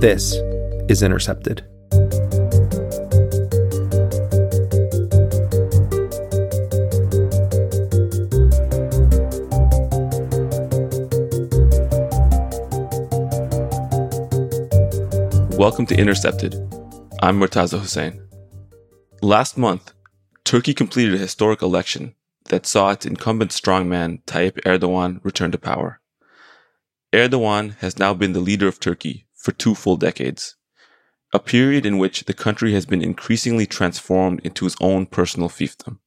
This is Intercepted. Welcome to Intercepted. I'm Murtaza Hussain. Last month, Turkey completed a historic election that saw its incumbent strongman Tayyip Erdogan return to power. Erdogan has now been the leader of Turkey for two full decades, a period in which the country has been increasingly transformed into its own personal fiefdom.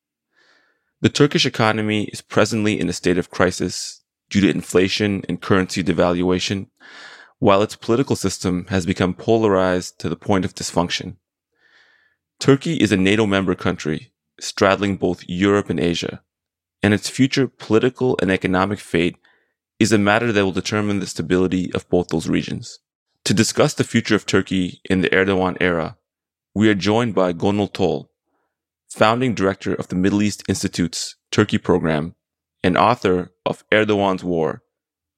The Turkish economy is presently in a state of crisis due to inflation and currency devaluation, while its political system has become polarized to the point of dysfunction. Turkey is a NATO member country straddling both Europe and Asia, and its future political and economic fate is a matter that will determine the stability of both those regions. To discuss the future of Turkey in the Erdogan era, we are joined by Gönül Tol, founding director of the Middle East Institute's Turkey program and author of Erdogan's War,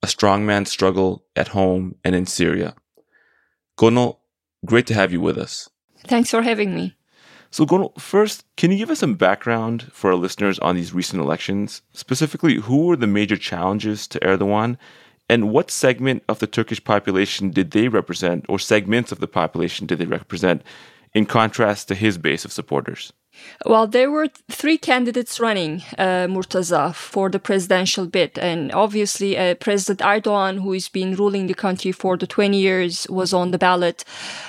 a strongman's struggle at home and in Syria. Gönül, great to have you with us. Thanks for having me. So, Gönül, first, can you give us some background for our listeners on these recent elections? Specifically, who were the major challenges to Erdogan and what segment of the Turkish population did they represent, or segments of the population did they represent, in contrast to his base of supporters? Well, there were three candidates running, uh, Murtaza, for the presidential bid. And obviously, uh, President Erdogan, who has been ruling the country for the 20 years, was on the ballot.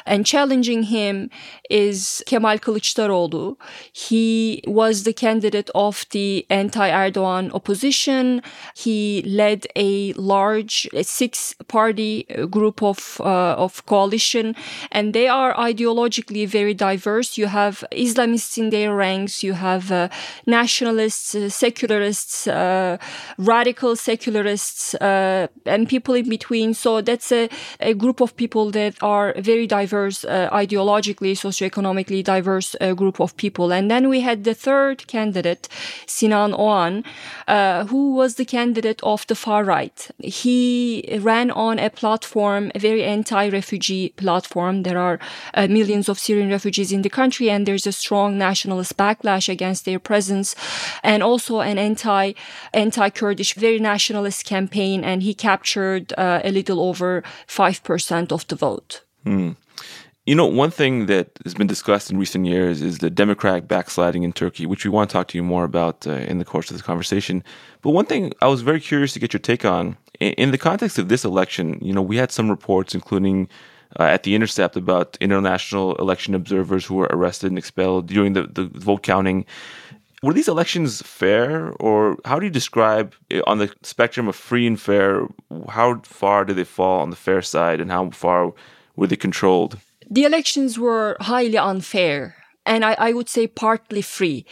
And challenging him is Kemal Kılıçdaroğlu. He was the candidate of the anti-Erdogan opposition. He led a large six-party uh, group of, uh, of coalition. And they are ideologically very diverse. You have Islamists in their ranks. You have uh, nationalists, uh, secularists, uh, radical secularists, uh, and people in between. So that's a, a, group of people that are very diverse, ideologically, socioeconomically diverse uh, group of people. And then we had the third candidate, Sinan Oğan, who was the candidate of the far right. He ran on a platform, a very anti-refugee platform. There are millions of Syrian refugees in the country, and there's a strong nationalist backlash against their presence and also an anti anti-Kurdish very nationalist campaign and he captured uh, a little over 5% of the vote. Hmm. You know, one thing that has been discussed in recent years is the democratic backsliding in Turkey, which we want to talk to you more about uh, in the course of this conversation. But one thing I was very curious to get your take on in the context of this election, you know, we had some reports, including uh, at the Intercept about international election observers who were arrested and expelled during the, the vote counting. Were these elections fair, or how do you describe eh, on the spectrum of free and fair? How far did they fall on the fair side, and how far were they controlled? The elections were highly unfair, and I, I would say partly free.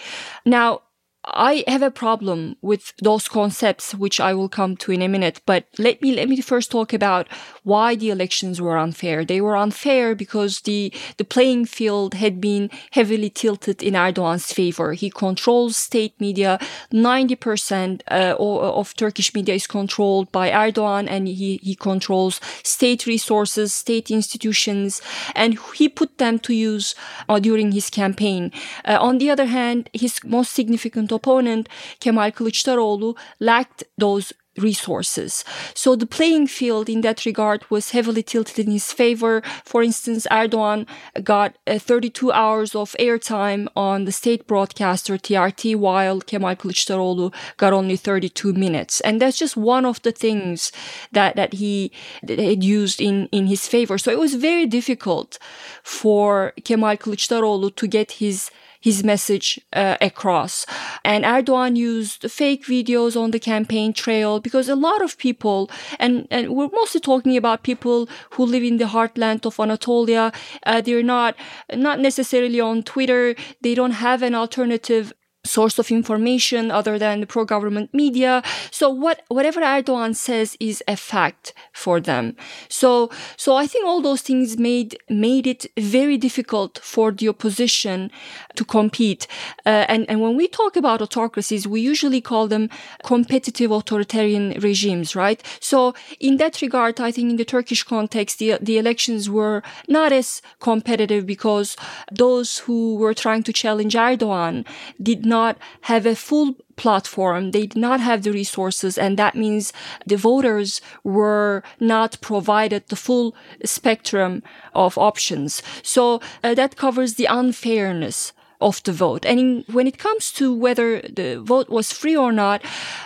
Now, I have a problem with those concepts, which I will come to in a minute. But let me let me first talk about why the elections were unfair. They were unfair because the the playing field had been heavily tilted in Erdogan's favor. He controls state media. Ninety percent uh, of Turkish media is controlled by Erdogan, and he he controls state resources, state institutions, and he put them to use uh, during his campaign. Uh, on the other hand, his most significant opponent, Kemal Kılıçdaroğlu, lacked those resources. So the playing field in that regard was heavily tilted in his favor. For instance, Erdogan got uh, 32 hours of airtime on the state broadcaster TRT while Kemal Kılıçdaroğlu got only 32 minutes. And that's just one of the things that, that he had used in, in his favor. So it was very difficult for Kemal Kılıçdaroğlu to get his his message uh, across. And Erdogan used fake videos on the campaign trail because a lot of people, and, and we're mostly talking about people who live in the heartland of Anatolia. Uh, they're not, not necessarily on Twitter. They don't have an alternative source of information other than the pro-government media. So what, whatever Erdogan says is a fact for them. So, so I think all those things made, made it very difficult for the opposition to compete. Uh, and, and when we talk about autocracies, we usually call them competitive authoritarian regimes, right? So in that regard, I think in the Turkish context, the, the elections were not as competitive because those who were trying to challenge Erdogan did not not have a full platform. They did not have the resources. And that means the voters were not provided the full spectrum of options. So uh, that covers the unfairness of the vote. And in, when it comes to whether the vote was free or not,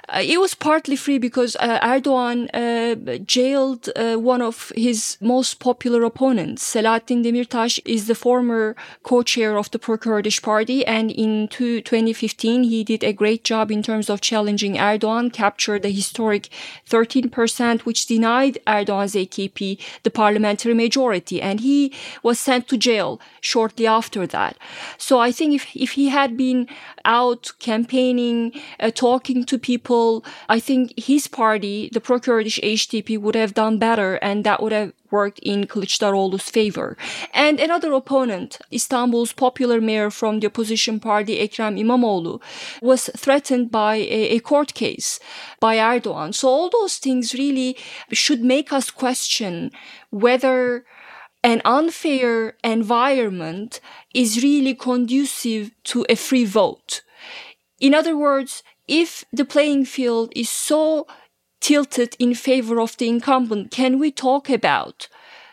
uh, it was partly free because uh, Erdogan uh, jailed uh, one of his most popular opponents. Selahattin Demirtas is the former co-chair of the pro-Kurdish party, and in two, 2015 he did a great job in terms of challenging Erdogan, captured the historic 13%, which denied Erdogan's AKP the parliamentary majority, and he was sent to jail shortly after that. So I think if, if he had been out campaigning, uh, talking to people, I think his party, the pro-Kurdish HDP, would have done better and that would have worked in Kılıçdaroğlu's favor. And another opponent, Istanbul's popular mayor from the opposition party, Ekrem İmamoğlu, was threatened by a, a court case by Erdogan. So all those things really should make us question whether an unfair environment is really conducive to a free vote. In other words, if the playing field is so tilted in favor of the incumbent, can we talk about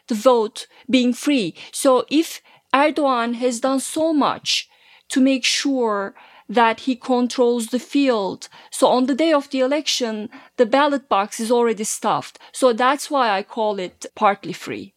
the vote being free? So if Erdogan has done so much to make sure that he controls the field. So on the day of the election, the ballot box is already stuffed. So that's why I call it partly free.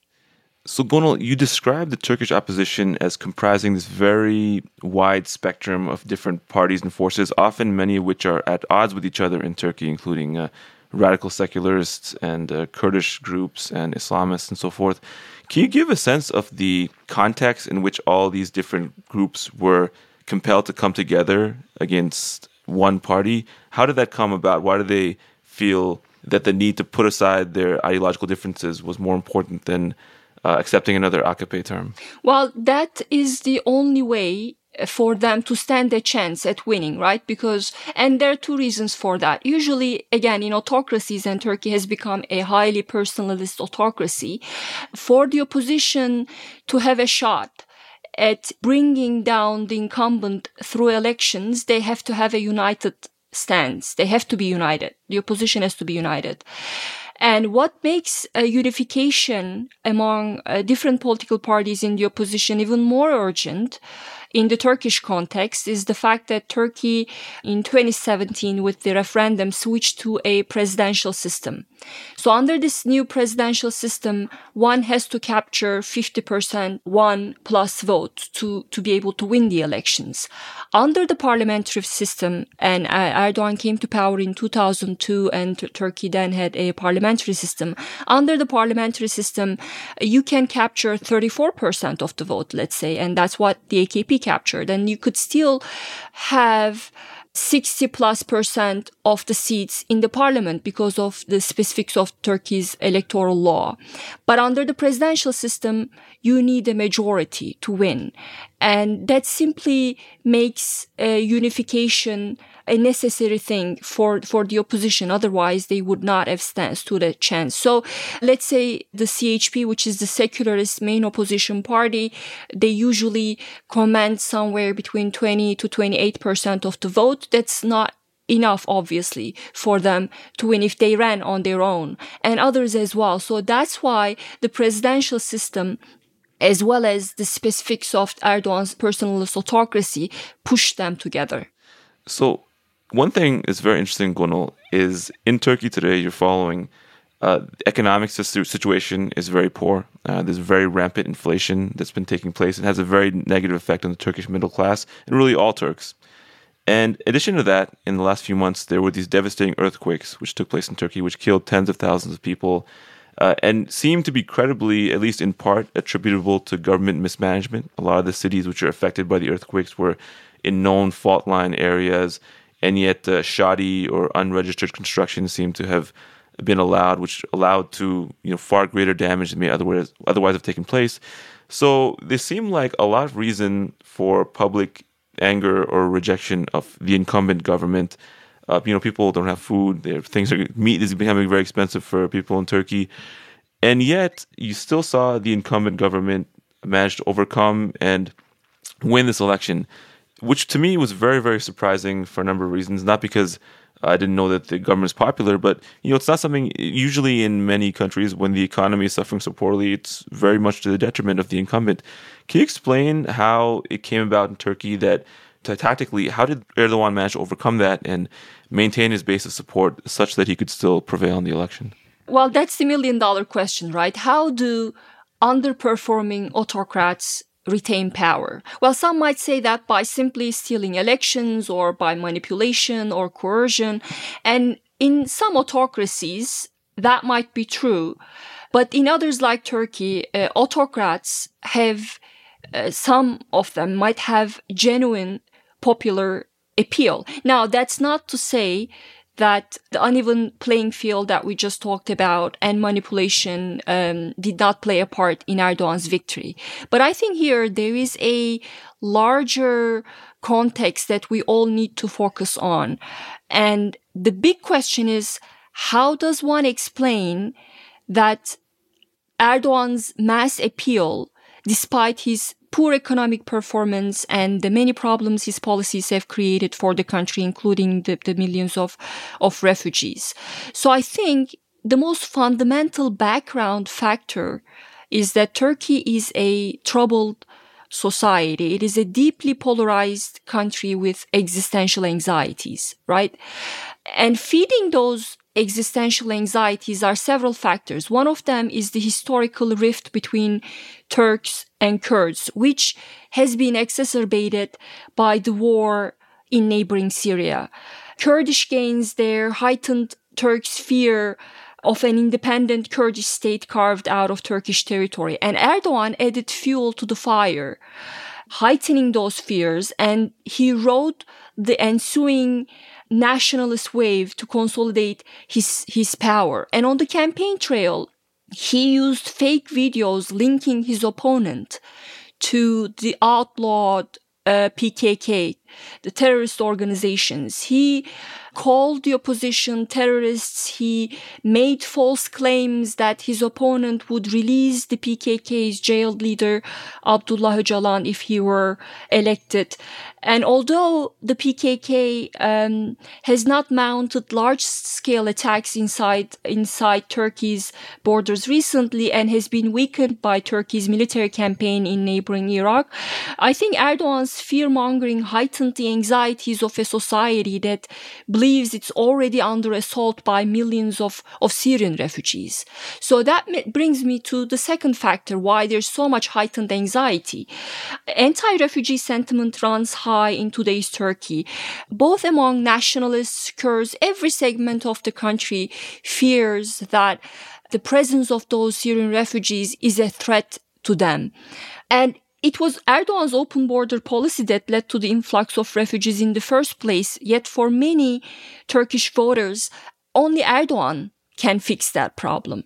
So, Gönül, you described the Turkish opposition as comprising this very wide spectrum of different parties and forces, often many of which are at odds with each other in Turkey, including uh, radical secularists and uh, Kurdish groups and Islamists and so forth. Can you give a sense of the context in which all these different groups were compelled to come together against one party? How did that come about? Why did they feel that the need to put aside their ideological differences was more important than uh, accepting another AKP term? Well, that is the only way for them to stand a chance at winning, right? Because, and there are two reasons for that. Usually, again, in autocracies, and Turkey has become a highly personalist autocracy, for the opposition to have a shot at bringing down the incumbent through elections, they have to have a united stance. They have to be united. The opposition has to be united. And what makes a unification among uh, different political parties in the opposition even more urgent in the Turkish context is the fact that Turkey in 2017 with the referendum switched to a presidential system. So under this new presidential system, one has to capture 50% one plus vote to, to be able to win the elections. Under the parliamentary system, and Erdogan came to power in 2002 and Turkey then had a parliamentary system. Under the parliamentary system, you can capture 34% of the vote, let's say, and that's what the AKP captured. And you could still have 60 plus percent of the seats in the parliament because of the specifics of Turkey's electoral law. But under the presidential system, you need a majority to win. And that simply makes unification a necessary thing for, for the opposition. Otherwise, they would not have stood a chance. So let's say the CHP, which is the secularist main opposition party, they usually command somewhere between 20 to 28% of the vote. That's not enough, obviously, for them to win if they ran on their own and others as well. So that's why the presidential system as well as the specifics of Erdogan's personalist autocracy push them together. So one thing is very interesting, Gönül, is in Turkey today, you're following Uh, the economic situation is very poor. Uh, there's very rampant inflation that's been taking place and has a very negative effect on the Turkish middle class and really all Turks. And in addition to that, in the last few months, there were these devastating earthquakes which took place in Turkey, which killed tens of thousands of people uh, and seem to be credibly, at least in part, attributable to government mismanagement. A lot of the cities which are affected by the earthquakes were in known fault line areas, and yet uh, shoddy or unregistered construction seemed to have been allowed, which allowed to you know far greater damage than may otherwise otherwise have taken place. So there seemed like a lot of reason for public anger or rejection of the incumbent government uh, you know, people don't have food. Their things are meat is becoming very expensive for people in Turkey, and yet you still saw the incumbent government manage to overcome and win this election, which to me was very very surprising for a number of reasons. Not because I didn't know that the government is popular, but you know, it's not something. Usually, in many countries, when the economy is suffering so poorly, it's very much to the detriment of the incumbent. Can you explain how it came about in Turkey that? Tactically, how did Erdogan manage to overcome that and maintain his base of support such that he could still prevail in the election? Well, that's the million dollar question, right? How do underperforming autocrats retain power? Well, some might say that by simply stealing elections or by manipulation or coercion. And in some autocracies, that might be true. But in others like Turkey, uh, autocrats have, uh, some of them might have genuine popular appeal. Now, that's not to say that the uneven playing field that we just talked about and manipulation um, did not play a part in Erdogan's victory. But I think here there is a larger context that we all need to focus on. And the big question is, how does one explain that Erdogan's mass appeal, despite his poor economic performance and the many problems his policies have created for the country, including the, the millions of, of refugees. So I think the most fundamental background factor is that Turkey is a troubled society. It is a deeply polarized country with existential anxieties, right? And feeding those existential anxieties are several factors. One of them is the historical rift between Turks and Kurds, which has been exacerbated by the war in neighboring Syria. Kurdish gains there heightened Turks' fear of an independent Kurdish state carved out of Turkish territory. And Erdogan added fuel to the fire, heightening those fears, and he wrote the ensuing nationalist wave to consolidate his, his power. And on the campaign trail, he used fake videos linking his opponent to the outlawed uh, PKK, the terrorist organizations. He called the opposition terrorists. He made false claims that his opponent would release the PKK's jailed leader, Abdullah Öcalan, if he were elected. And although the PKK um, has not mounted large-scale attacks inside inside Turkey's borders recently and has been weakened by Turkey's military campaign in neighboring Iraq, I think Erdogan's fear-mongering heightened the anxieties of a society that believes it's already under assault by millions of, of Syrian refugees. So that brings me to the second factor why there's so much heightened anxiety. Anti-refugee sentiment runs high in today's Turkey, both among nationalists, Kurds, every segment of the country fears that the presence of those Syrian refugees is a threat to them. And it was Erdogan's open border policy that led to the influx of refugees in the first place. Yet for many Turkish voters, only Erdogan can fix that problem.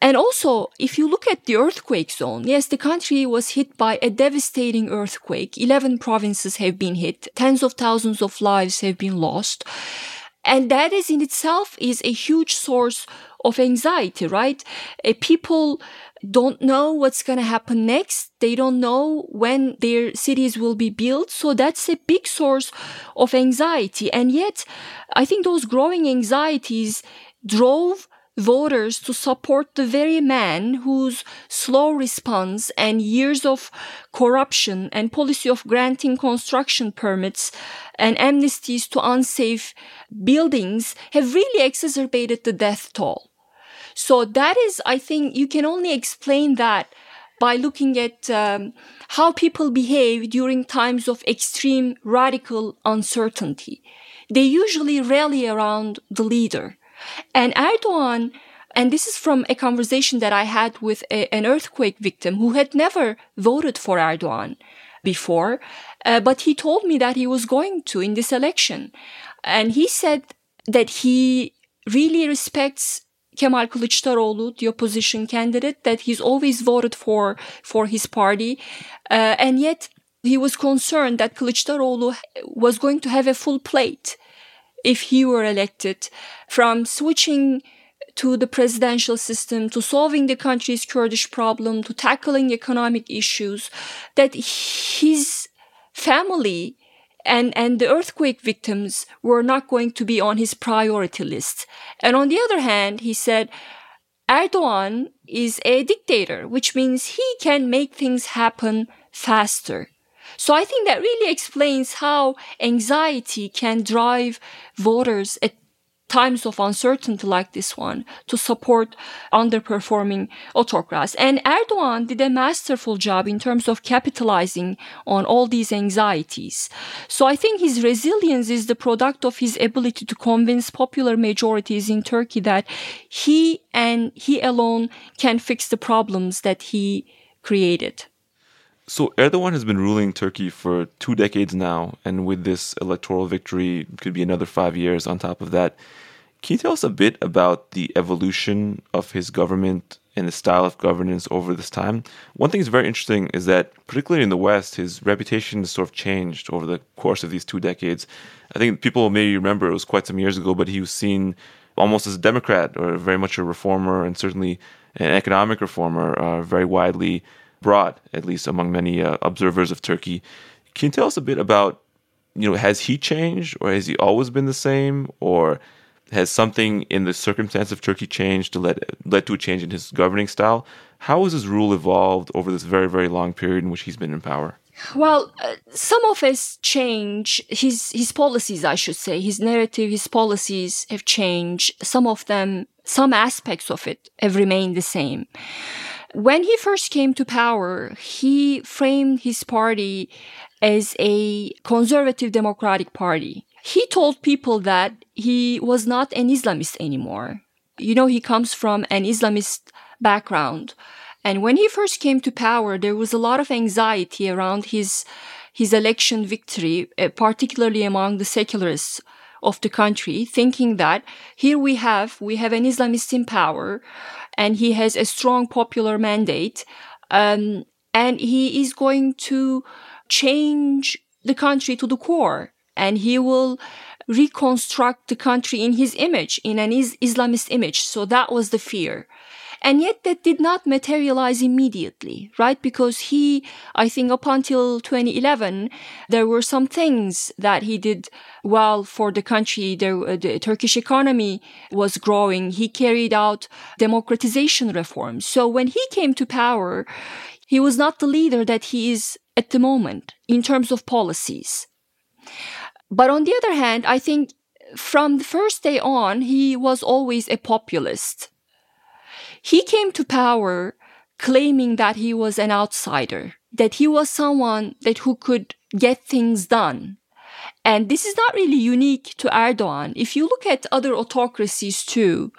And also, if you look at the earthquake zone, yes, the country was hit by a devastating earthquake. 11 provinces have been hit. Tens of thousands of lives have been lost. And that is in itself is a huge source of anxiety, right? People don't know what's going to happen next. They don't know when their cities will be built. So that's a big source of anxiety. And yet, I think those growing anxieties drove voters to support the very man whose slow response and years of corruption and policy of granting construction permits and amnesties to unsafe buildings have really exacerbated the death toll. So that is, I think, you can only explain that by looking at um, how people behave during times of extreme radical uncertainty. They usually rally around the leader. And Erdogan, and this is from a conversation that I had with a, an earthquake victim who had never voted for Erdogan before, uh, but he told me that he was going to in this election. And he said that he really respects Kemal Kılıçdaroğlu, the opposition candidate, that he's always voted for for his party, uh, and yet he was concerned that Kılıçdaroğlu was going to have a full plate if he were elected, from switching to the presidential system, to solving the country's Kurdish problem, to tackling economic issues, that his family and, and the earthquake victims were not going to be on his priority list. And on the other hand, he said, Erdogan is a dictator, which means he can make things happen faster. So I think that really explains how anxiety can drive voters at times of uncertainty like this one to support underperforming autocrats. And Erdogan did a masterful job in terms of capitalizing on all these anxieties. So I think his resilience is the product of his ability to convince popular majorities in Turkey that he and he alone can fix the problems that he created. So Erdogan has been ruling Turkey for two decades now, and with this electoral victory, could be another five years on top of that. Can you tell us a bit about the evolution of his government and the style of governance over this time? One thing that's very interesting is that, particularly in the West, his reputation has sort of changed over the course of these two decades. I think people may remember it was quite some years ago, but he was seen almost as a Democrat or very much a reformer and certainly an economic reformer, uh, very widely broad, at least among many uh, observers of Turkey. Can you tell us a bit about, you know, has he changed or has he always been the same or has something in the circumstance of Turkey changed to let led to a change in his governing style? How has his rule evolved over this very very long period in which he's been in power? Well, uh, some of his change, his his policies, I should say, his narrative, his policies have changed. Some of them, some aspects of it have remained the same. When he first came to power, he framed his party as a conservative democratic party. He told people that he was not an Islamist anymore. You know, he comes from an Islamist background. And when he first came to power, there was a lot of anxiety around his, his election victory, uh, particularly among the secularists of the country, thinking that here we have, we have an Islamist in power and he has a strong popular mandate. Um, and he is going to change the country to the core and he will reconstruct the country in his image, in an Islamist image. So that was the fear. And yet that did not materialize immediately, right? Because he, I think up until 2011, there were some things that he did well for the country. There, uh, the Turkish economy was growing. He carried out democratization reforms. So when he came to power, he was not the leader that he is at the moment in terms of policies. But on the other hand, I think from the first day on, he was always a populist. He came to power claiming that he was an outsider, that he was someone that who could get things done. And this is not really unique to Erdogan. If you look at other autocracies too,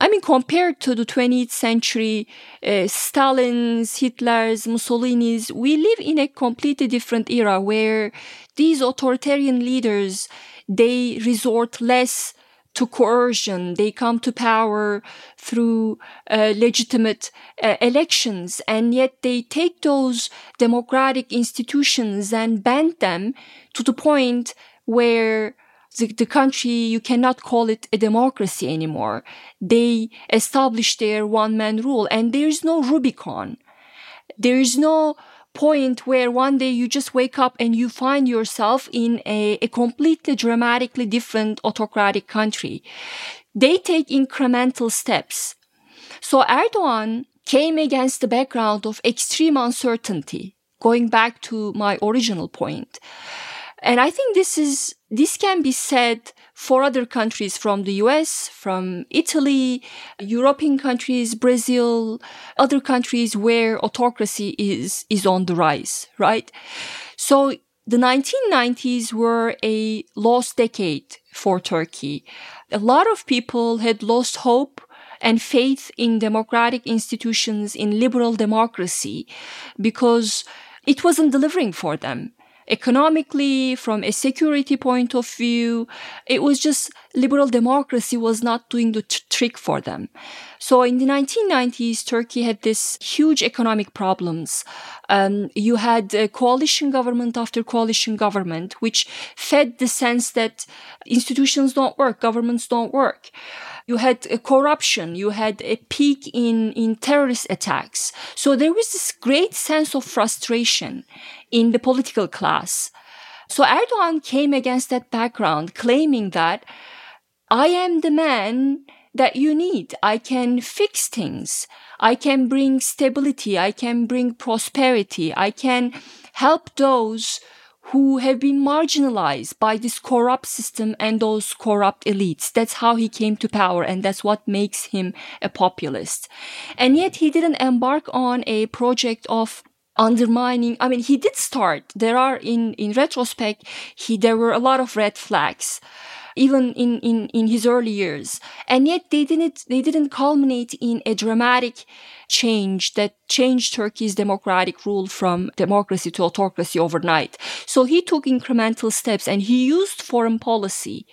I mean, compared to the 20th century, uh, Stalin's, Hitler's, Mussolini's, we live in a completely different era where these authoritarian leaders, they resort less to coercion. They come to power through uh, legitimate uh, elections, and yet they take those democratic institutions and bend them to the point where the, the country, you cannot call it a democracy anymore. They establish their one man rule, and there is no Rubicon. There is no point where one day you just wake up and you find yourself in a, a completely dramatically different autocratic country. They take incremental steps. So Erdogan came against the background of extreme uncertainty, going back to my original point. And I think this is, this can be said for other countries from the US, from Italy, European countries, Brazil, other countries where autocracy is, is on the rise, right? So the 1990s were a lost decade for Turkey. A lot of people had lost hope and faith in democratic institutions, in liberal democracy, because it wasn't delivering for them economically, from a security point of view. It was just liberal democracy was not doing the t- trick for them. So in the 1990s, Turkey had this huge economic problems. Um, you had coalition government after coalition government, which fed the sense that institutions don't work, governments don't work. You had a corruption. You had a peak in, in terrorist attacks. So there was this great sense of frustration in the political class. So Erdogan came against that background, claiming that I am the man that you need. I can fix things. I can bring stability. I can bring prosperity. I can help those who have been marginalized by this corrupt system and those corrupt elites. That's how he came to power and that's what makes him a populist. And yet he didn't embark on a project of undermining i mean he did start there are in in retrospect he there were a lot of red flags even in, in, in his early years. And yet they didn't, they didn't culminate in a dramatic change that changed Turkey's democratic rule from democracy to autocracy overnight. So he took incremental steps and he used foreign policy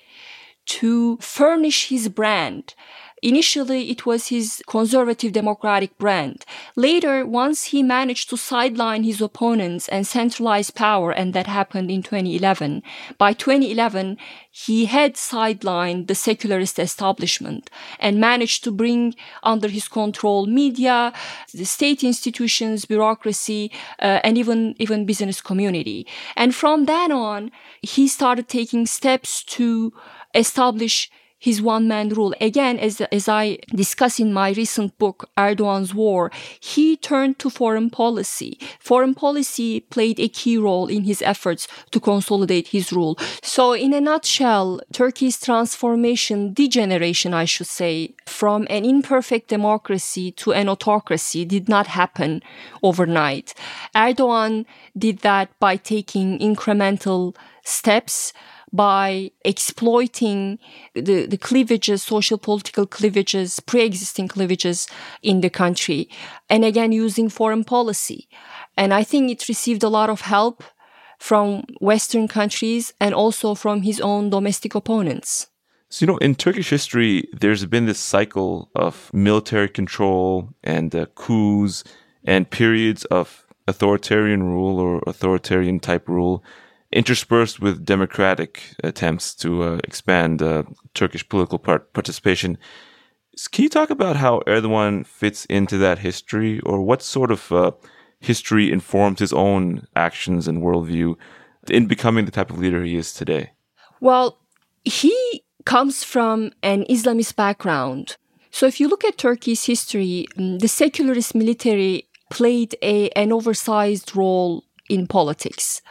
to furnish his brand Initially, it was his conservative democratic brand. Later, once he managed to sideline his opponents and centralize power, and that happened in 2011, by 2011, he had sidelined the secularist establishment and managed to bring under his control media, the state institutions, bureaucracy, uh, and even, even business community. And from then on, he started taking steps to establish his one man rule. Again, as, as I discuss in my recent book, Erdogan's War, he turned to foreign policy. Foreign policy played a key role in his efforts to consolidate his rule. So in a nutshell, Turkey's transformation, degeneration, I should say, from an imperfect democracy to an autocracy did not happen overnight. Erdogan did that by taking incremental steps by exploiting the, the cleavages, social political cleavages, pre-existing cleavages in the country. And again, using foreign policy. And I think it received a lot of help from Western countries and also from his own domestic opponents. So, you know, in Turkish history, there's been this cycle of military control and uh, coups and periods of authoritarian rule or authoritarian type rule interspersed with democratic attempts to uh, expand uh, Turkish political part- participation. Can you talk about how Erdogan fits into that history, or what sort of uh, history informed his own actions and worldview in becoming the type of leader he is today? Well, he comes from an Islamist background. So if you look at Turkey's history, mm, the secularist military played a, an oversized role in politics.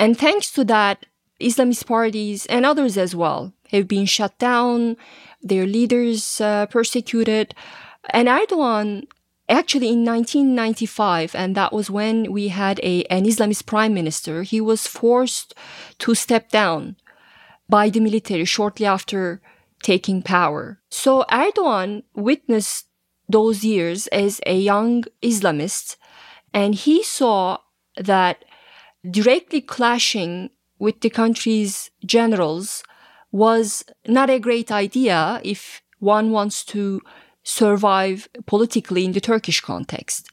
And thanks to that, Islamist parties and others as well have been shut down, their leaders uh, persecuted. And Erdogan actually in 1995 and that was when we had a an islamist prime minister he was forced to step down by the military shortly after taking power so erdogan witnessed those years as a young islamist and he saw that directly clashing with the country's generals was not a great idea if one wants to survive politically in the Turkish context.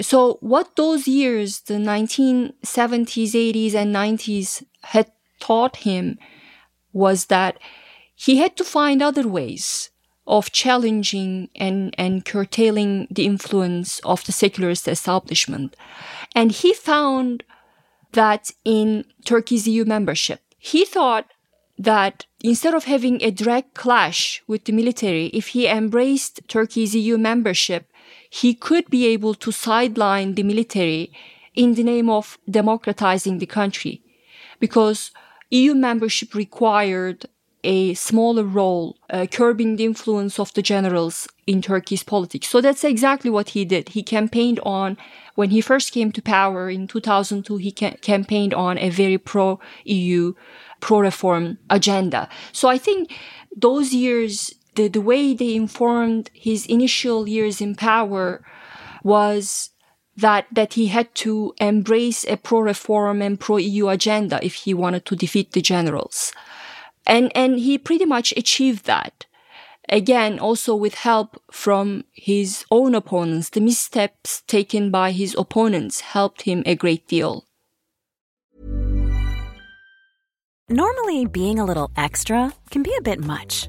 So what those years, the 1970s, 80s, and 90s had taught him was that he had to find other ways of challenging and, and curtailing the influence of the secularist establishment. And he found that in Turkey's EU membership. He thought that instead of having a direct clash with the military, if he embraced Turkey's EU membership, he could be able to sideline the military in the name of democratizing the country. because EU membership required a smaller role, uh, curbing the influence of the generals in Turkey's politics. So that's exactly what he did. He campaigned on, when he first came to power in 2002, he ca- campaigned on a very pro EU, pro reform agenda. So I think those years, the, the way they informed his initial years in power was that that he had to embrace a pro reform and pro EU agenda if he wanted to defeat the generals. And, and he pretty much achieved that. Again, also with help from his own opponents. The missteps taken by his opponents helped him a great deal. Normally, being a little extra can be a bit much.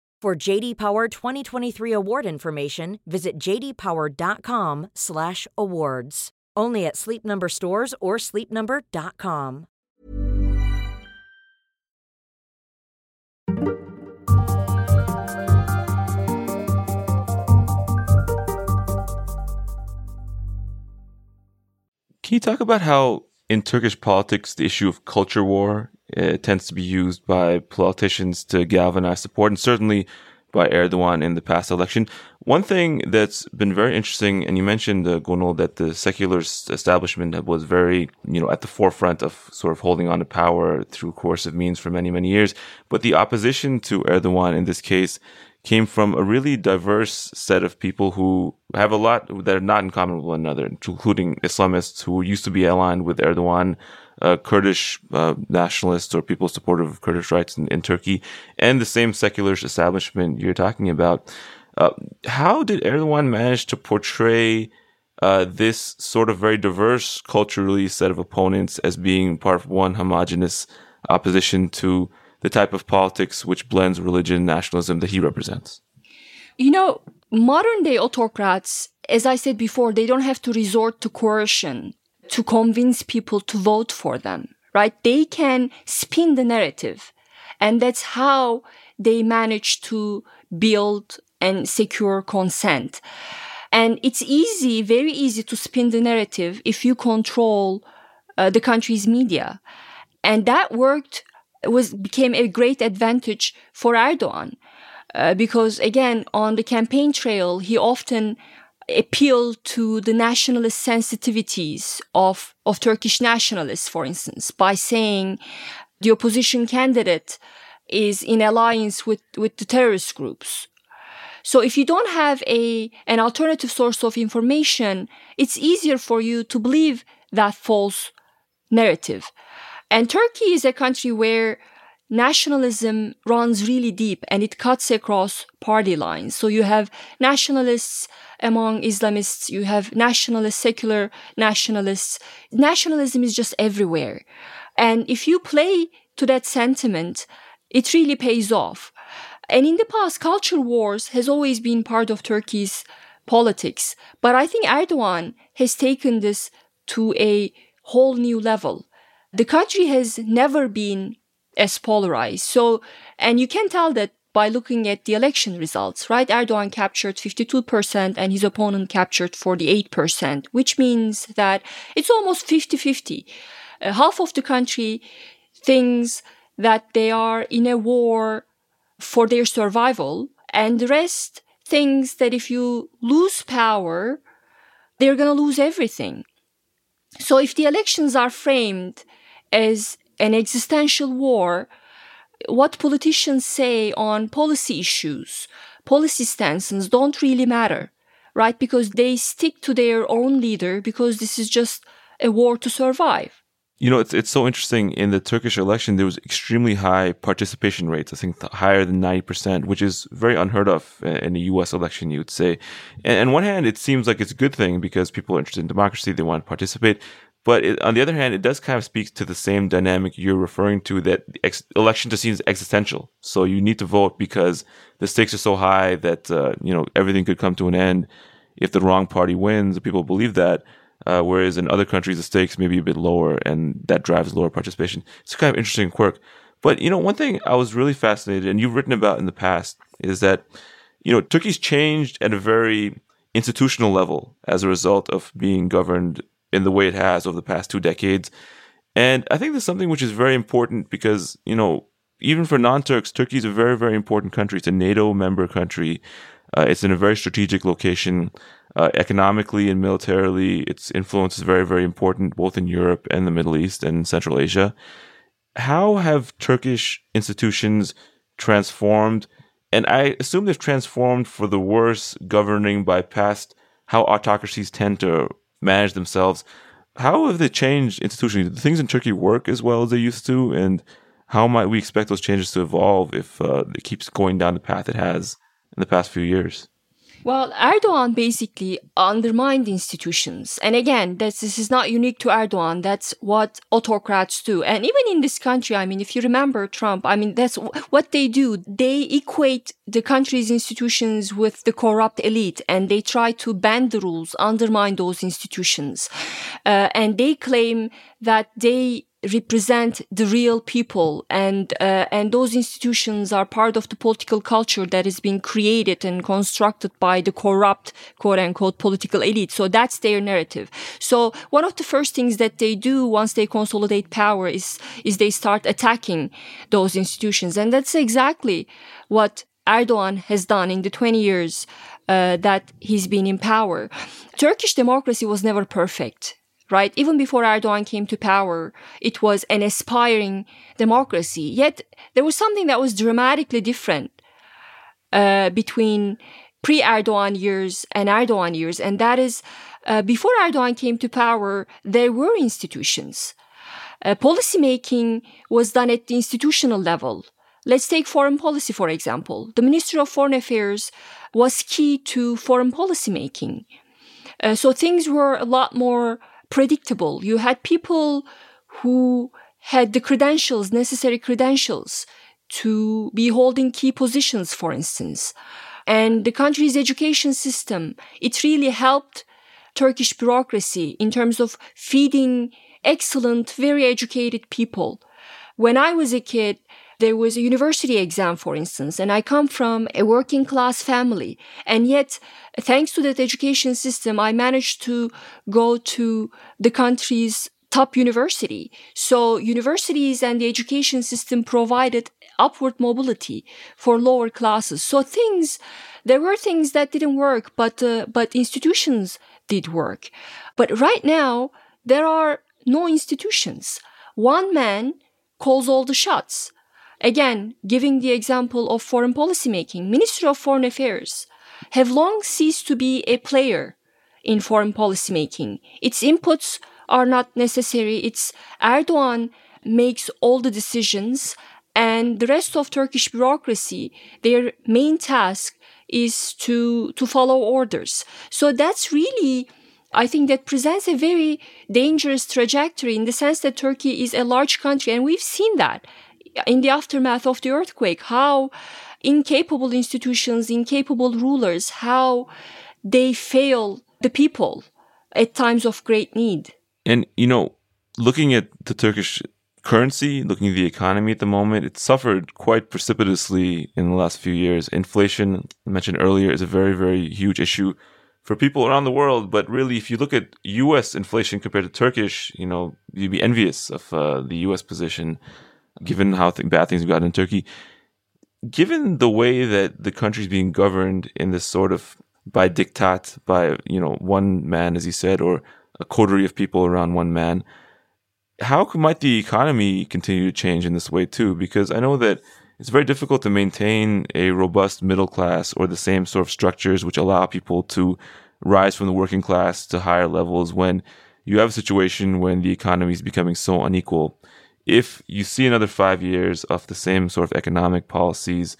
For JD Power 2023 award information, visit jdpower.com/awards. Only at Sleep Number stores or sleepnumber.com. Can you talk about how in Turkish politics the issue of culture war it tends to be used by politicians to galvanize support, and certainly by Erdogan in the past election. One thing that's been very interesting, and you mentioned, uh, that the secular establishment was very, you know, at the forefront of sort of holding on to power through coercive means for many, many years. But the opposition to Erdogan in this case came from a really diverse set of people who have a lot that are not in common with one another, including Islamists who used to be aligned with Erdogan, uh, Kurdish uh, nationalists or people supportive of Kurdish rights in, in, Turkey, and the same secular establishment you're talking about. Uh, how did Erdogan manage to portray uh, this sort of very diverse culturally set of opponents as being part of one homogenous opposition to the type of politics which blends religion and nationalism that he represents? You know, modern day autocrats, as I said before, they don't have to resort to coercion to convince people to vote for them, right? They can spin the narrative. And that's how they manage to build and secure consent. And it's easy, very easy to spin the narrative if you control uh, the country's media. And that worked, was, became a great advantage for Erdogan. Uh, because again, on the campaign trail, he often appeal to the nationalist sensitivities of, of Turkish nationalists, for instance, by saying the opposition candidate is in alliance with, with the terrorist groups. So if you don't have a, an alternative source of information, it's easier for you to believe that false narrative. And Turkey is a country where nationalism runs really deep and it cuts across party lines. So you have nationalists among Islamists, you have nationalist, secular nationalists. Nationalism is just everywhere. And if you play to that sentiment, it really pays off. And in the past, culture wars has always been part of Turkey's politics. But I think Erdogan has taken this to a whole new level. The country has never been as polarized. So, and you can tell that by looking at the election results, right? Erdogan captured 52% and his opponent captured 48%, which means that it's almost 50-50. Uh, half of the country thinks that they are in a war for their survival, and the rest thinks that if you lose power, they're going to lose everything. So if the elections are framed as an existential war, what politicians say on policy issues, policy stances don't really matter, right? Because they stick to their own leader because this is just a war to survive. You know, it's it's so interesting. In the Turkish election, there was extremely high participation rates. I think higher than ninety percent, which is very unheard of in a U.S. election. You would say. And on one hand, it seems like it's a good thing because people are interested in democracy; they want to participate. But it, on the other hand, it does kind of speak to the same dynamic you're referring to that ex- election just seems existential. So you need to vote because the stakes are so high that uh, you know everything could come to an end if the wrong party wins. People believe that. Uh, whereas in other countries, the stakes may be a bit lower and that drives lower participation. It's a kind of interesting quirk. But, you know, one thing I was really fascinated and you've written about in the past is that, you know, Turkey's changed at a very institutional level as a result of being governed in the way it has over the past two decades. And I think there's something which is very important because, you know, even for non-Turks, Turkey is a very, very important country. It's a NATO member country. Uh, it's in a very strategic location. Uh, economically and militarily, its influence is very, very important, both in Europe and the Middle East and Central Asia. How have Turkish institutions transformed? And I assume they've transformed for the worse, governing by past how autocracies tend to manage themselves. How have they changed institutionally? Do things in Turkey work as well as they used to? And how might we expect those changes to evolve if uh, it keeps going down the path it has in the past few years? Well, Erdogan basically undermined institutions. And again, this is not unique to Erdogan. That's what autocrats do. And even in this country, I mean, if you remember Trump, I mean, that's what they do. They equate the country's institutions with the corrupt elite and they try to bend the rules, undermine those institutions. Uh, and they claim that they represent the real people and uh, and those institutions are part of the political culture that is being created and constructed by the corrupt quote unquote political elite. So that's their narrative. So one of the first things that they do once they consolidate power is is they start attacking those institutions. And that's exactly what Erdogan has done in the 20 years uh, that he's been in power. Turkish democracy was never perfect right? Even before Erdogan came to power, it was an aspiring democracy. Yet there was something that was dramatically different uh, between pre-Erdogan years and Erdogan years, and that is uh, before Erdogan came to power, there were institutions. Uh, policy making was done at the institutional level. Let's take foreign policy, for example. The Ministry of Foreign Affairs was key to foreign policy making. Uh, so things were a lot more predictable. You had people who had the credentials, necessary credentials to be holding key positions, for instance. And the country's education system, it really helped Turkish bureaucracy in terms of feeding excellent, very educated people. When I was a kid, there was a university exam, for instance, and I come from a working class family. And yet, thanks to that education system, I managed to go to the country's top university. So universities and the education system provided upward mobility for lower classes. So things, there were things that didn't work, but, uh, but institutions did work. But right now, there are no institutions. One man calls all the shots. Again, giving the example of foreign policy making, Ministry of Foreign Affairs have long ceased to be a player in foreign policy making. Its inputs are not necessary. It's Erdogan makes all the decisions and the rest of Turkish bureaucracy, their main task is to, to follow orders. So that's really, I think that presents a very dangerous trajectory in the sense that Turkey is a large country and we've seen that in the aftermath of the earthquake, how incapable institutions, incapable rulers, how they fail the people at times of great need. And, you know, looking at the Turkish currency, looking at the economy at the moment, it suffered quite precipitously in the last few years. Inflation, I mentioned earlier, is a very, very huge issue for people around the world. But really, if you look at U.S. inflation compared to Turkish, you know, you'd be envious of uh, the U.S. position given how th- bad things have gotten in Turkey. Given the way that the country is being governed in this sort of by diktat, by you know one man, as he said, or a coterie of people around one man, how might the economy continue to change in this way too? Because I know that it's very difficult to maintain a robust middle class or the same sort of structures which allow people to rise from the working class to higher levels when you have a situation when the economy is becoming so unequal. If you see another five years of the same sort of economic policies,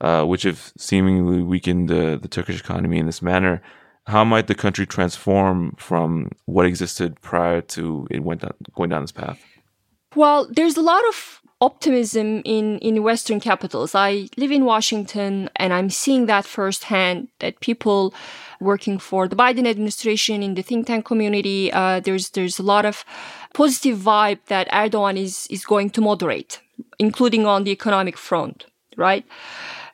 uh, which have seemingly weakened the, the Turkish economy in this manner, how might the country transform from what existed prior to it went down, going down this path? Well, there's a lot of optimism in, in Western capitals. I live in Washington and I'm seeing that firsthand that people working for the Biden administration in the think tank community, uh, there's, there's a lot of positive vibe that Erdogan is, is going to moderate, including on the economic front, right?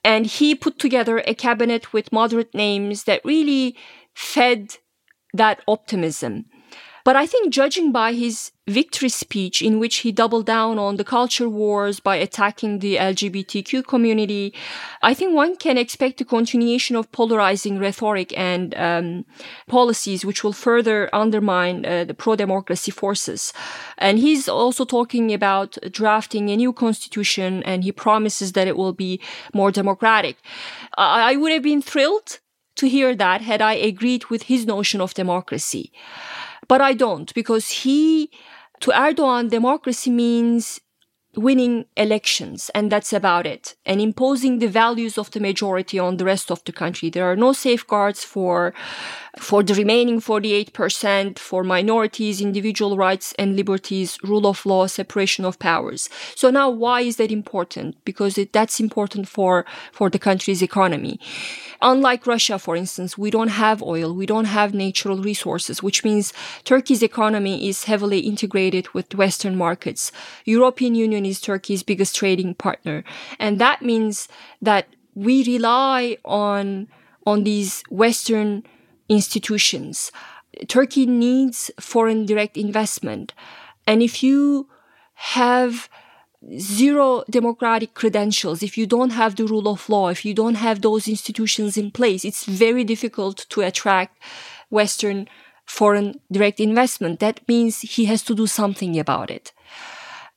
And he put together a cabinet with moderate names that really fed that optimism. But I think judging by his victory speech in which he doubled down on the culture wars by attacking the LGBTQ community, I think one can expect a continuation of polarizing rhetoric and um, policies which will further undermine uh, the pro-democracy forces. And he's also talking about drafting a new constitution and he promises that it will be more democratic. I, I would have been thrilled to hear that had I agreed with his notion of democracy. But I don't because he, to Erdogan, democracy means winning elections and that's about it and imposing the values of the majority on the rest of the country. There are no safeguards for for the remaining 48% for minorities individual rights and liberties rule of law separation of powers. So now why is that important? Because it, that's important for for the country's economy. Unlike russia for instance we don't have oil we don't have natural resources which means turkey's economy is heavily integrated with western markets. European union is turkey's biggest trading partner and that means that we rely on on these western institutions. Turkey needs foreign direct investment. And if you have zero democratic credentials, if you don't have the rule of law, if you don't have those institutions in place, it's very difficult to attract Western foreign direct investment. That means he has to do something about it.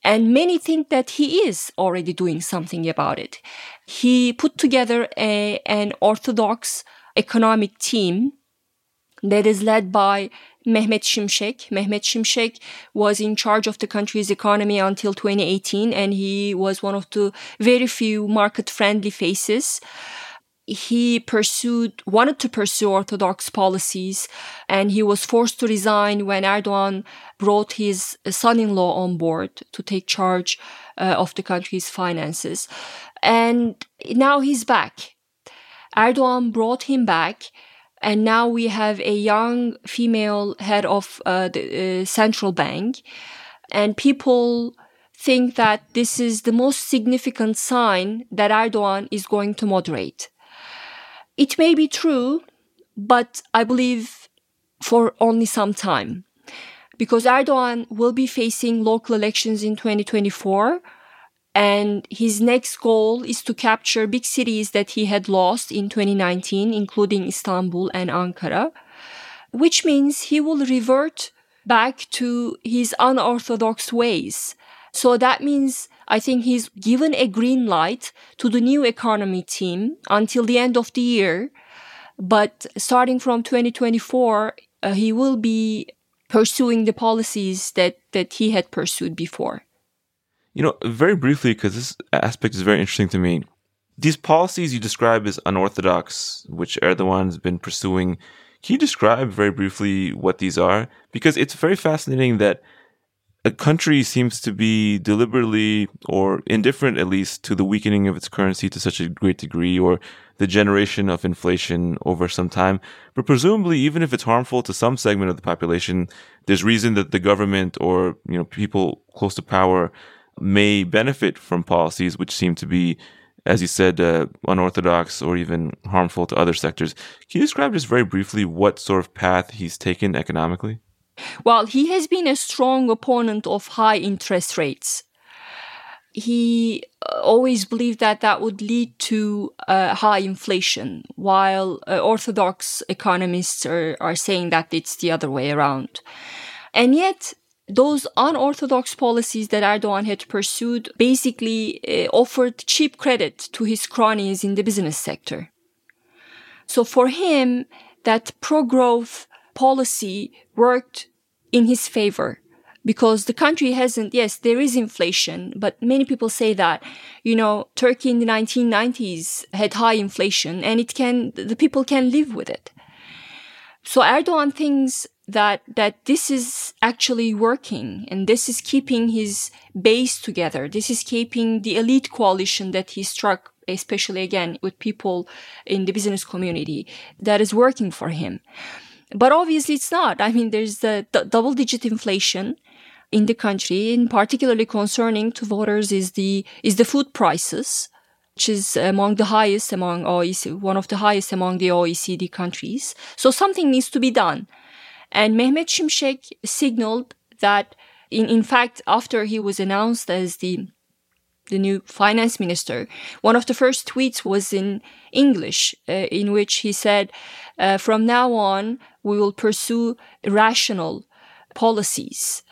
And many think that he is already doing something about it. He put together a, an orthodox economic team that is led by Mehmet Şimşek. Mehmet Şimşek was in charge of the country's economy until 2018 and he was one of the very few market friendly faces. He pursued, wanted to pursue orthodox policies and he was forced to resign when Erdogan brought his son-in-law on board to take charge uh, of the country's finances. And now he's back. Erdogan brought him back and now we have a young female head of uh, the uh, central bank. And people think that this is the most significant sign that Erdogan is going to moderate. It may be true, but I believe for only some time. Because Erdogan will be facing local elections in 2024 and his next goal is to capture big cities that he had lost in 2019, including Istanbul and Ankara, which means he will revert back to his unorthodox ways. So that means I think he's given a green light to the new economy team until the end of the year. But starting from 2024, uh, he will be pursuing the policies that, that he had pursued before. You know, very briefly, because this aspect is very interesting to me. These policies you describe as unorthodox, which Erdogan has been pursuing, can you describe very briefly what these are? Because it's very fascinating that a country seems to be deliberately or indifferent, at least, to the weakening of its currency to such a great degree or the generation of inflation over some time. But presumably, even if it's harmful to some segment of the population, there's reason that the government or, you know, people close to power may benefit from policies which seem to be, as you said, uh, unorthodox or even harmful to other sectors. Can you describe just very briefly what sort of path he's taken economically? Well, he has been a strong opponent of high interest rates. He uh, always believed that that would lead to uh, high inflation, while uh, orthodox economists are, are saying that it's the other way around. And yet, those unorthodox policies that Erdogan had pursued basically uh, offered cheap credit to his cronies in the business sector. So for him, that pro-growth policy worked in his favor because the country hasn't, yes, there is inflation, but many people say that, you know, Turkey in the 1990s had high inflation and it can, the people can live with it. So Erdogan thinks that, that this is actually working and this is keeping his base together. This is keeping the elite coalition that he struck, especially again with people in the business community that is working for him. But obviously it's not. I mean, there's the double digit inflation in the country, and particularly concerning to voters is the, is the food prices, which is among the highest among OECD, one of the highest among the OECD countries. So something needs to be done. And Mehmet Şimşek signaled that, in, in fact, after he was announced as the the new finance minister, one of the first tweets was in English, uh, in which he said, uh, "From now on, we will pursue rational policies."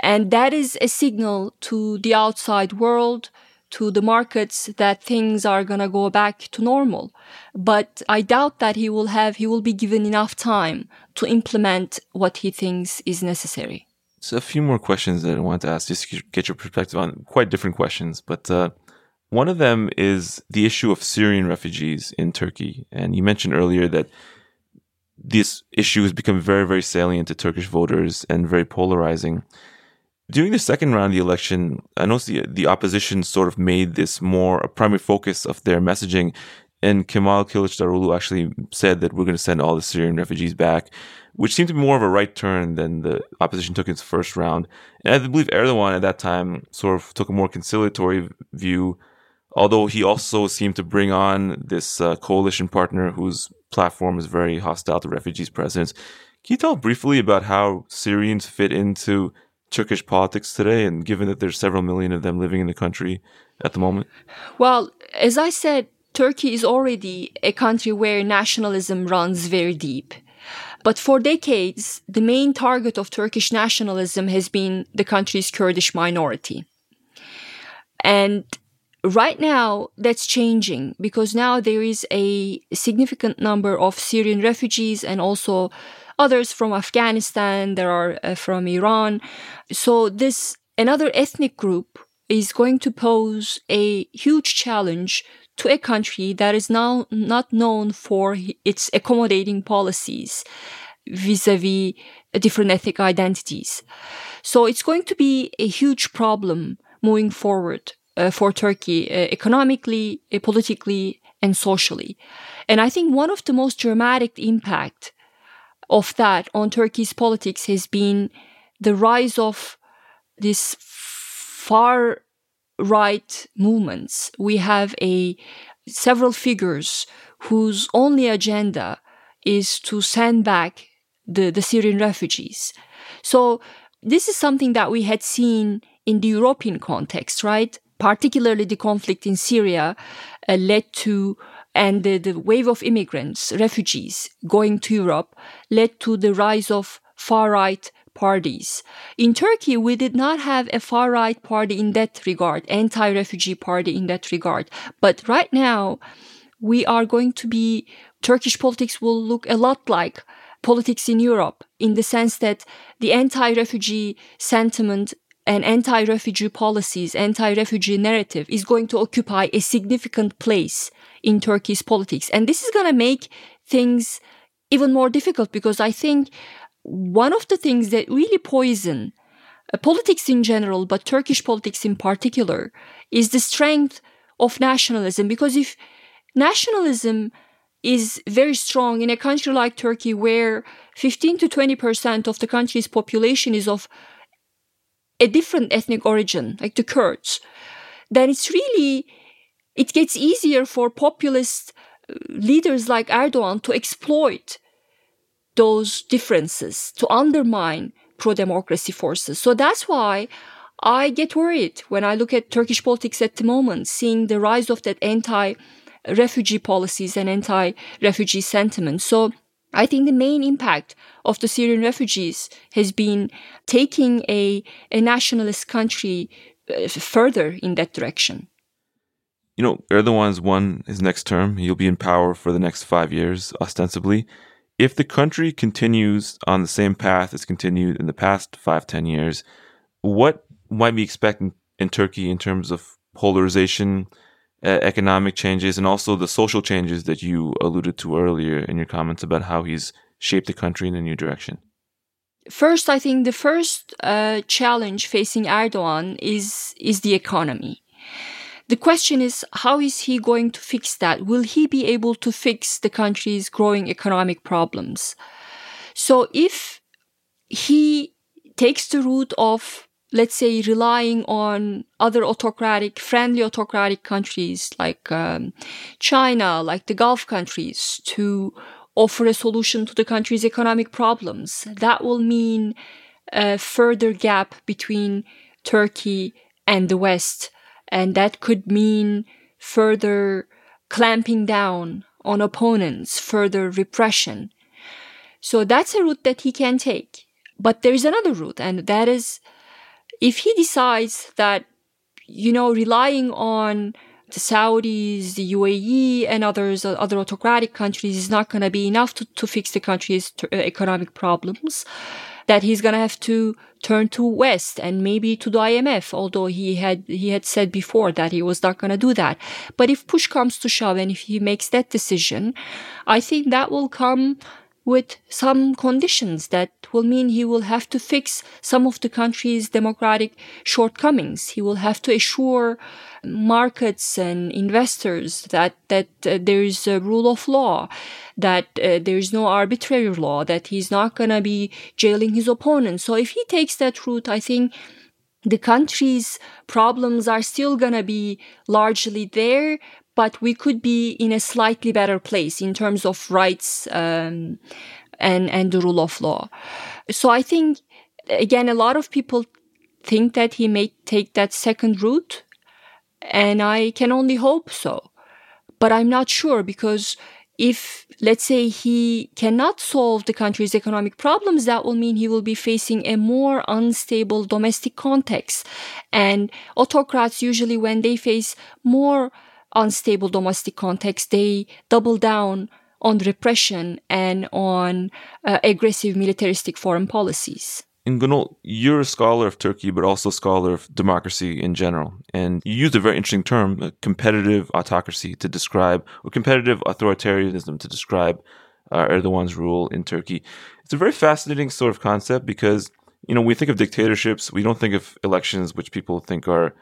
And that is a signal to the outside world, to the markets that things are going to go back to normal. But I doubt that he will have, he will be given enough time to implement what he thinks is necessary. So a few more questions that I want to ask, just to get your perspective on quite different questions. But uh, one of them is the issue of Syrian refugees in Turkey. And you mentioned earlier that this issue has become very, very salient to Turkish voters and very polarizing. During the second round of the election, I noticed the, the opposition sort of made this more a primary focus of their messaging. And Kemal Kılıçdaroğlu actually said that we're going to send all the Syrian refugees back, which seemed to be more of a right turn than the opposition took in its first round. And I believe Erdogan at that time sort of took a more conciliatory view, although he also seemed to bring on this uh, coalition partner whose platform is very hostile to refugees presence. Can you tell briefly about how Syrians fit into Turkish politics today, and given that there's several million of them living in the country at the moment? Well, as I said, Turkey is already a country where nationalism runs very deep. But for decades, the main target of Turkish nationalism has been the country's Kurdish minority. And right now, that's changing because now there is a significant number of Syrian refugees and also others from Afghanistan, there are uh, from Iran. So this another ethnic group is going to pose a huge challenge to a country that is now not known for its accommodating policies vis-a-vis different ethnic identities. So it's going to be a huge problem moving forward uh, for Turkey uh, economically, uh, politically, and socially. And I think one of the most dramatic impact of that on Turkey's politics has been the rise of this far right movements. We have a several figures whose only agenda is to send back the, the Syrian refugees. So this is something that we had seen in the European context, right? Particularly the conflict in Syria uh, led to and the, the wave of immigrants, refugees going to Europe led to the rise of far right parties. In Turkey, we did not have a far right party in that regard, anti refugee party in that regard. But right now, we are going to be, Turkish politics will look a lot like politics in Europe in the sense that the anti refugee sentiment and anti refugee policies, anti refugee narrative is going to occupy a significant place in Turkey's politics. And this is going to make things even more difficult because I think one of the things that really poison uh, politics in general, but Turkish politics in particular, is the strength of nationalism. Because if nationalism is very strong in a country like Turkey, where 15 to 20% of the country's population is of a different ethnic origin, like the Kurds, then it's really it gets easier for populist uh, leaders like Erdogan to exploit those differences, to undermine pro democracy forces. So that's why I get worried when I look at Turkish politics at the moment, seeing the rise of that anti refugee policies and anti refugee sentiment. So I think the main impact of the Syrian refugees has been taking a, a nationalist country uh, further in that direction. You know, Erdogan's won his next term. He'll be in power for the next five years, ostensibly. If the country continues on the same path as continued in the past five, ten years, what might we expect in, in Turkey in terms of polarization, uh, economic changes, and also the social changes that you alluded to earlier in your comments about how he's shaped the country in a new direction? First, I think the first uh, challenge facing Erdogan is is the economy. The question is, how is he going to fix that? Will he be able to fix the country's growing economic problems? So if he takes the route of, let's say, relying on other autocratic, friendly autocratic countries like um, China, like the Gulf countries to offer a solution to the country's economic problems, that will mean a further gap between Turkey and the West and that could mean further clamping down on opponents, further repression. So that's a route that he can take. But there's another route, and that is if he decides that, you know, relying on the Saudis, the UAE, and others, other autocratic countries is not going to be enough to, to fix the country's uh, economic problems that he's going to have to turn to West and maybe to the IMF, although he had, he had said before that he was not going to do that. But if push comes to shove and if he makes that decision, I think that will come with some conditions that will mean he will have to fix some of the country's democratic shortcomings. He will have to assure markets and investors that that uh, there is a rule of law, that uh, there is no arbitrary law, that he's not going to be jailing his opponents. So if he takes that route, I think the country's problems are still going to be largely there, but we could be in a slightly better place in terms of rights um, and and the rule of law. So I think again, a lot of people think that he may take that second route, and I can only hope so. But I'm not sure because if, let's say, he cannot solve the country's economic problems, that will mean he will be facing a more unstable domestic context. And autocrats usually, when they face more unstable domestic context, they double down on repression and on uh, aggressive militaristic foreign policies. Gönül, you're a scholar of Turkey, but also a scholar of democracy in general. And you used a very interesting term, competitive autocracy, to describe, or competitive authoritarianism to describe uh, Erdogan's rule in Turkey. It's a very fascinating sort of concept because, you know, we think of dictatorships, we don't think of elections which people think are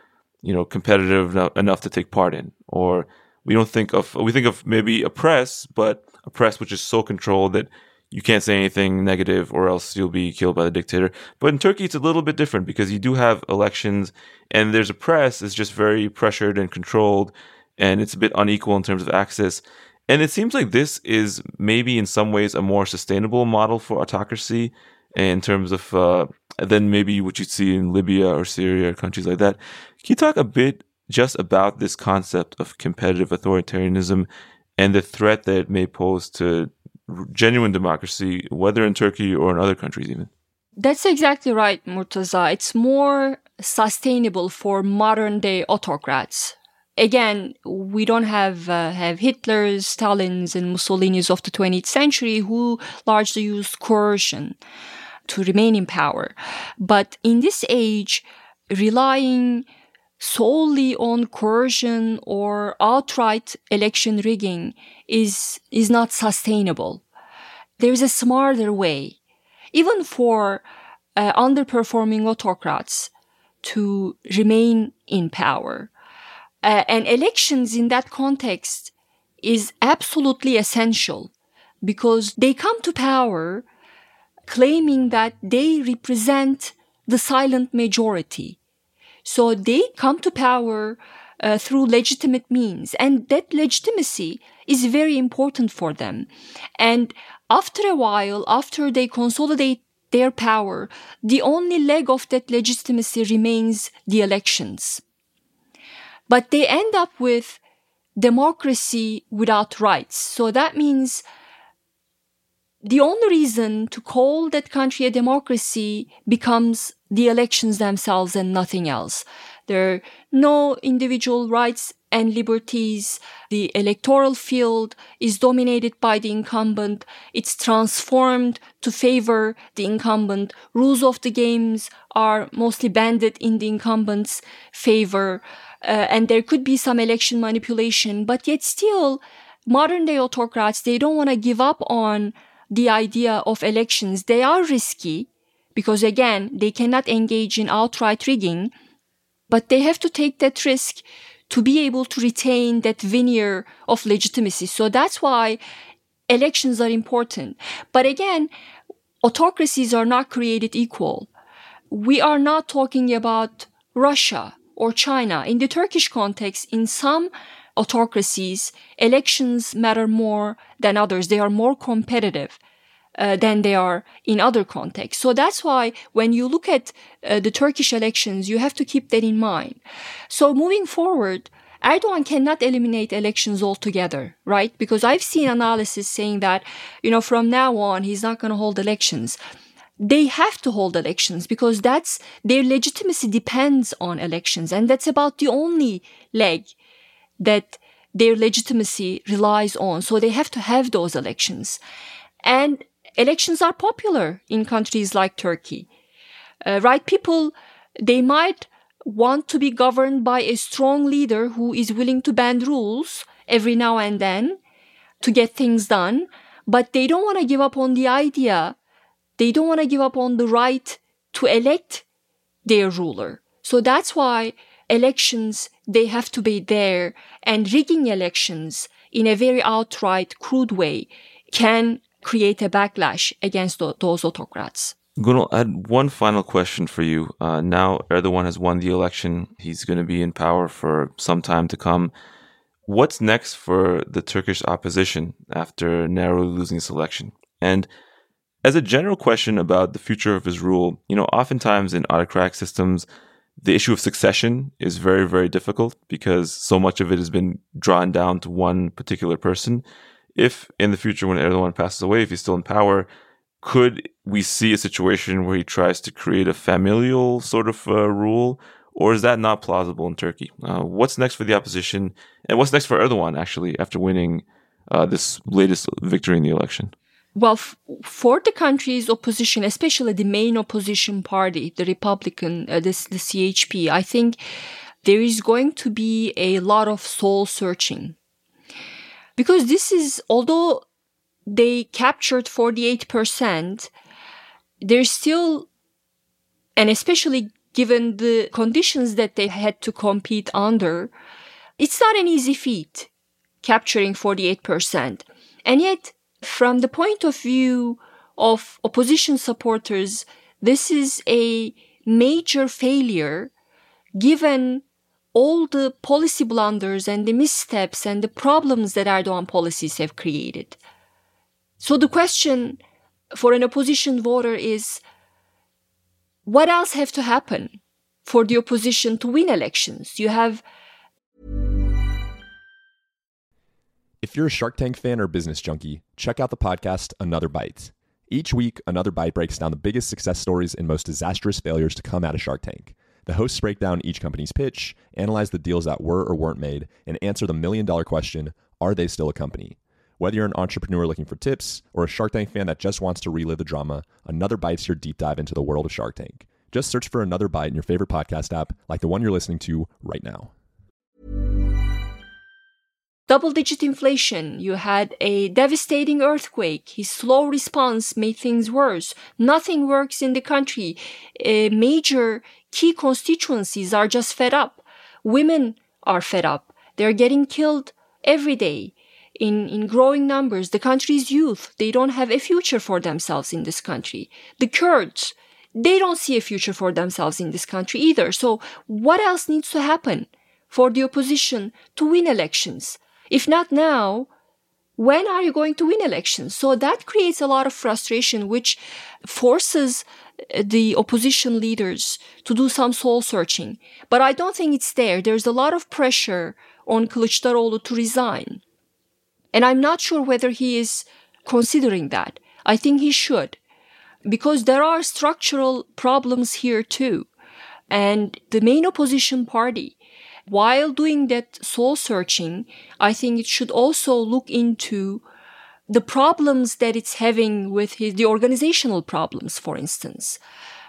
you know, competitive enough to take part in. Or we don't think of, we think of maybe a press, but a press which is so controlled that you can't say anything negative or else you'll be killed by the dictator. But in Turkey, it's a little bit different because you do have elections and there's a press that's just very pressured and controlled and it's a bit unequal in terms of access. And it seems like this is maybe in some ways a more sustainable model for autocracy in terms of uh, than maybe what you'd see in Libya or Syria or countries like that. Can you talk a bit just about this concept of competitive authoritarianism and the threat that it may pose to genuine democracy, whether in Turkey or in other countries even? That's exactly right, Murtaza. It's more sustainable for modern day autocrats. Again, we don't have uh, have Hitlers, Stalins, and Mussolinis of the 20th century who largely used coercion to remain in power. But in this age, relying solely on coercion or outright election rigging is, is not sustainable. There's a smarter way, even for uh, underperforming autocrats to remain in power. Uh, and elections in that context is absolutely essential because they come to power claiming that they represent the silent majority. So they come to power uh, through legitimate means, and that legitimacy is very important for them. And after a while, after they consolidate their power, the only leg of that legitimacy remains the elections. But they end up with democracy without rights. So that means the only reason to call that country a democracy becomes the elections themselves and nothing else. There are no individual rights and liberties. The electoral field is dominated by the incumbent. It's transformed to favor the incumbent. Rules of the games are mostly banded in the incumbent's favor. Uh, and there could be some election manipulation, but yet still, modern day autocrats, they don't want to give up on the idea of elections. They are risky because again, they cannot engage in outright rigging, but they have to take that risk to be able to retain that veneer of legitimacy. So that's why elections are important. But again, autocracies are not created equal. We are not talking about Russia or China. In the Turkish context, in some autocracies, elections matter more than others. They are more competitive. Uh, than they are in other contexts. So that's why when you look at uh, the Turkish elections, you have to keep that in mind. So moving forward, Erdogan cannot eliminate elections altogether, right? Because I've seen analysis saying that, you know, from now on, he's not going to hold elections. They have to hold elections because that's their legitimacy depends on elections. And that's about the only leg that their legitimacy relies on. So they have to have those elections. And elections are popular in countries like Turkey. Uh, right? People, they might want to be governed by a strong leader who is willing to bend rules every now and then to get things done, but they don't want to give up on the idea. They don't want to give up on the right to elect their ruler. So that's why elections, they have to be there and rigging elections in a very outright, crude way can create a backlash against those autocrats. Gönül, I had one final question for you. Uh, now Erdogan has won the election. He's going to be in power for some time to come. What's next for the Turkish opposition after narrowly losing this election? And as a general question about the future of his rule, you know, oftentimes in autocratic systems, the issue of succession is very, very difficult because so much of it has been drawn down to one particular person if in the future when Erdogan passes away, if he's still in power, could we see a situation where he tries to create a familial sort of uh, rule, or is that not plausible in Turkey? Uh, what's next for the opposition, and what's next for Erdogan actually after winning uh, this latest victory in the election? Well, f- for the country's opposition, especially the main opposition party, the Republican, uh, this the CHP, I think there is going to be a lot of soul searching because this is, although they captured 48%, there's still, and especially given the conditions that they had to compete under, it's not an easy feat capturing 48%. And yet, from the point of view of opposition supporters, this is a major failure given all the policy blunders and the missteps and the problems that Erdogan policies have created. So the question for an opposition voter is what else have to happen for the opposition to win elections? You have If you're a Shark Tank fan or business junkie, check out the podcast Another Bite. Each week, Another Bite breaks down the biggest success stories and most disastrous failures to come out of Shark Tank. The hosts break down each company's pitch, analyze the deals that were or weren't made, and answer the million dollar question are they still a company? Whether you're an entrepreneur looking for tips or a Shark Tank fan that just wants to relive the drama, Another Bite's your deep dive into the world of Shark Tank. Just search for Another Bite in your favorite podcast app, like the one you're listening to right now. Double digit inflation. You had a devastating earthquake. His slow response made things worse. Nothing works in the country. A major key constituencies are just fed up. Women are fed up. They're getting killed every day in, in growing numbers. The country's youth, they don't have a future for themselves in this country. The Kurds, they don't see a future for themselves in this country either. So what else needs to happen for the opposition to win elections? If not now, when are you going to win elections? So that creates a lot of frustration, which forces uh, the opposition leaders to do some soul searching. But I don't think it's there. There's a lot of pressure on Kılıçdaroğlu to resign. And I'm not sure whether he is considering that. I think he should. Because there are structural problems here too. And the main opposition party, while doing that soul searching, I think it should also look into the problems that it's having with his, the organizational problems, for instance.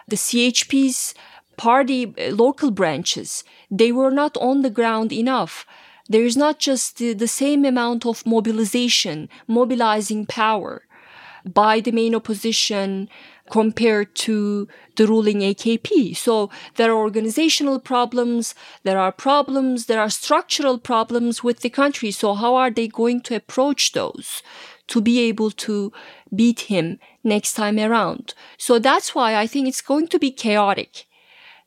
The CHP's party uh, local branches, they were not on the ground enough. There is not just the, the same amount of mobilization, mobilizing power by the main opposition compared to the ruling AKP. So there are organizational problems, there are problems, there are structural problems with the country. So how are they going to approach those to be able to beat him next time around? So that's why I think it's going to be chaotic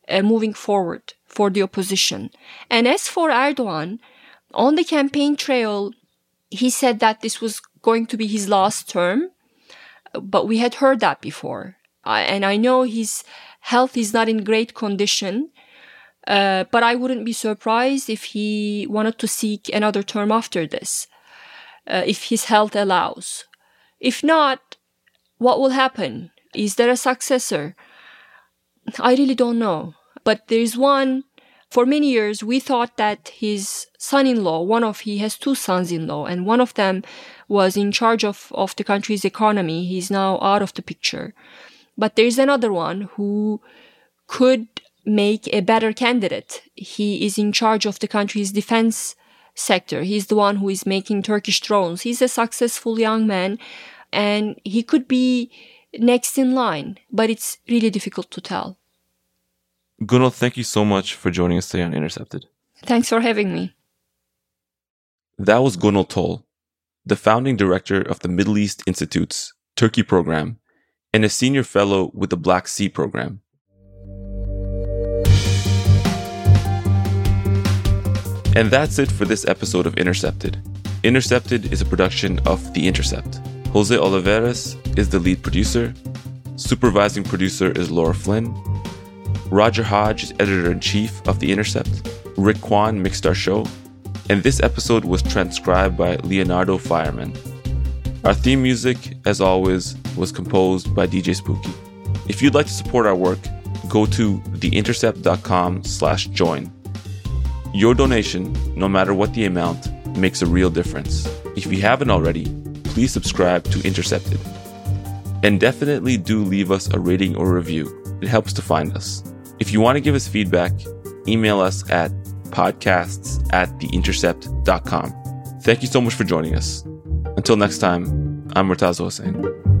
uh, moving forward for the opposition. And as for Erdogan, on the campaign trail, he said that this was going to be his last term but we had heard that before. And I know his health is not in great condition, uh, but I wouldn't be surprised if he wanted to seek another term after this, uh, if his health allows. If not, what will happen? Is there a successor? I really don't know. But there's one. For many years, we thought that his son-in-law, one of he has two sons-in-law, and one of them was in charge of, of the country's economy. He's now out of the picture. But there's another one who could make a better candidate. He is in charge of the country's defense sector. He's the one who is making Turkish drones. He's a successful young man and he could be next in line, but it's really difficult to tell. Gönül, thank you so much for joining us today on Intercepted. Thanks for having me. That was Gönül Tol, the founding director of the Middle East Institute's Turkey program and a senior fellow with the Black Sea program. And that's it for this episode of Intercepted. Intercepted is a production of The Intercept. Jose Olivares is the lead producer. Supervising producer is Laura Flynn. Roger Hodge is editor in chief of The Intercept. Rick Kwan mixed our show and this episode was transcribed by Leonardo Faierman. Our theme music, as always, was composed by DJ Spooky. If you'd like to support our work, go to theintercept.com slash join. Your donation, no matter what the amount, makes a real difference. If you haven't already, please subscribe to Intercepted. And definitely do leave us a rating or review. It helps to find us. If you want to give us feedback, email us at podcasts at theintercept.com. Thank you so much for joining us. Until next time, I'm Murtaza Hussain.